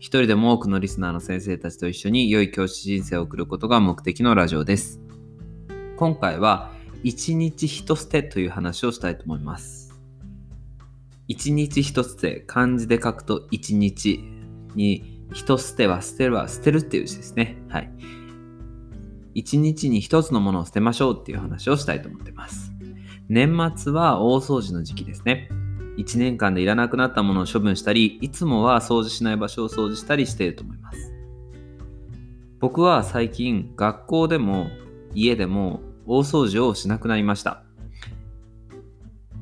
一人でも多くのリスナーの先生たちと一緒に良い教師人生を送ることが目的のラジオです。今回は、一日一捨てという話をしたいと思います。一日一捨て、漢字で書くと一日に、一捨ては捨てるは捨てるっていう字ですね。はい。一日に一つのものを捨てましょうっていう話をしたいと思っています。年末は大掃除の時期ですね。1年間でいらなくなったものを処分したり、いつもは掃除しない場所を掃除したりしていると思います。僕は最近、学校でも家でも大掃除をしなくなりました。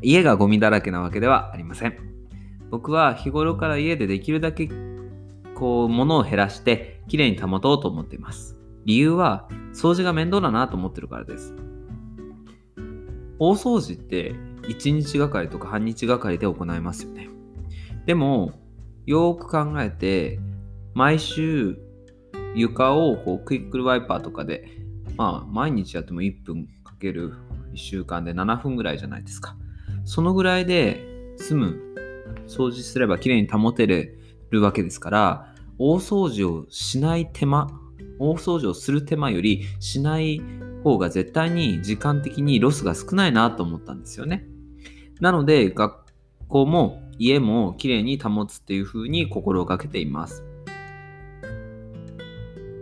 家がゴミだらけなわけではありません。僕は日頃から家でできるだけこう物を減らしてきれいに保とうと思っています。理由は掃除が面倒だなと思ってるからです。大掃除って1日がかりとか半日がかりで行いますよね。でも、よく考えて、毎週床をこうクイックルワイパーとかで、まあ、毎日やっても1分かける1週間で7分ぐらいじゃないですか。そのぐらいで済む、掃除すればきれいに保てるわけですから、大掃除をしない手間、大掃除をする手間よりしない方が絶対に時間的にロスが少ないなと思ったんですよね。なので、学校も家もきれいに保つっていう風に心がけています。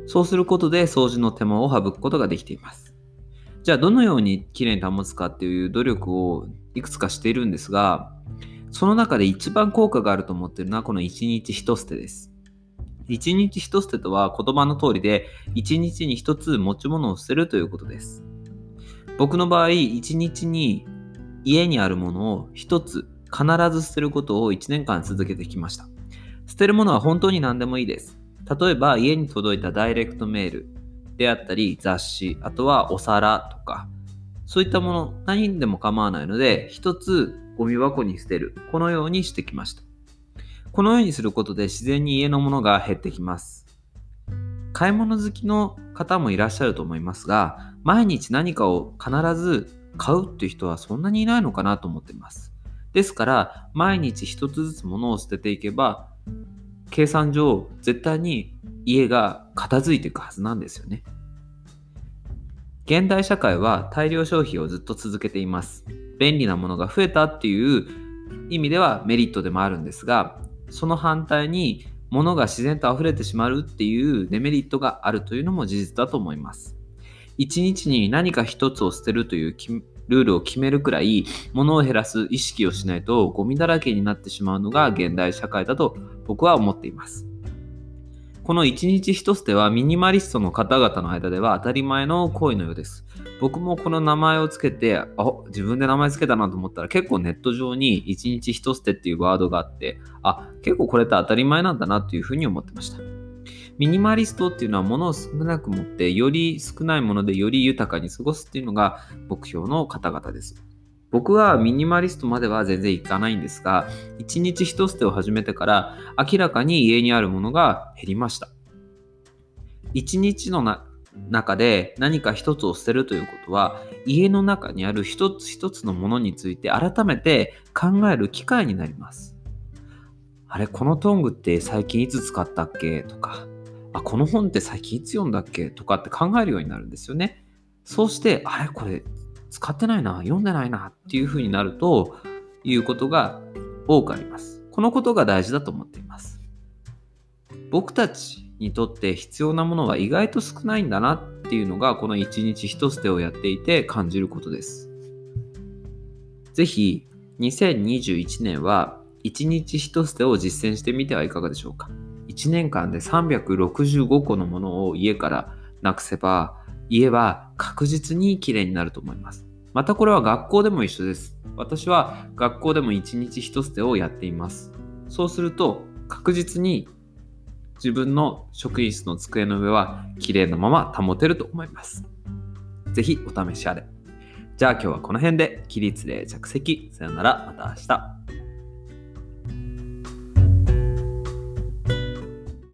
そうすることで掃除の手間を省くことができています。じゃあ、どのようにきれいに保つかっていう努力をいくつかしているんですが、その中で一番効果があると思っているのはこの一日一捨てです。一日一捨てとは言葉の通りで、一日に一つ持ち物を捨てるということです。僕の場合、一日に家にあるものを一つ必ず捨てることを1年間続けてきました。捨てるものは本当に何でもいいです。例えば家に届いたダイレクトメールであったり雑誌、あとはお皿とか、そういったもの何にでも構わないので、一つゴミ箱に捨てる。このようにしてきました。このようにすることで自然に家のものが減ってきます。買い物好きの方もいらっしゃると思いますが、毎日何かを必ず買うっていう人はそんなにいないのかなと思っています。ですから、毎日一つずつ物を捨てていけば、計算上、絶対に家が片付いていくはずなんですよね。現代社会は大量消費をずっと続けています。便利なものが増えたっていう意味ではメリットでもあるんですが、その反対に物が自然と溢れてしまうっていうデメリットがあるというのも事実だと思います。一日に何か一つを捨てるというルールを決めるくらい物を減らす意識をしないとゴミだらけになってしまうのが現代社会だと僕は思っています。この一日一捨てはミニマリストの方々の間では当たり前の行為のようです。僕もこの名前をつけて、あ、自分で名前つけたなと思ったら結構ネット上に一日一捨てっていうワードがあって、あ、結構これって当たり前なんだなというふうに思ってました。ミニマリストっていうのは物を少なく持って、より少ないものでより豊かに過ごすっていうのが目標の方々です。僕はミニマリストまでは全然いかないんですが、一日一捨てを始めてから明らかに家にあるものが減りました。一日のな中で何か一つを捨てるということは、家の中にある一つ一つのものについて改めて考える機会になります。あれ、このトングって最近いつ使ったっけ？とか、あ、この本って最近いつ読んだっけとかって考えるようになるんですよね。そうして、あれ、これ使ってないな、読んでないなっていう風になるということが多くあります。このことが大事だと思っています。僕たちにとって必要なものは意外と少ないんだなっていうのがこの一日一捨てをやっていて感じることです。ぜひ2021年は一日一捨てを実践してみてはいかがでしょうか。1年間で365個のものを家からなくせば家は確実にきれいになると思います。またこれは学校でも一緒です。私は学校でも一日一捨てをやっています。そうすると確実に自分の職員室の机の上は綺麗なまま保てると思います。ぜひお試しあれ。じゃあ今日はこの辺で起立で着席。さよなら、また明日。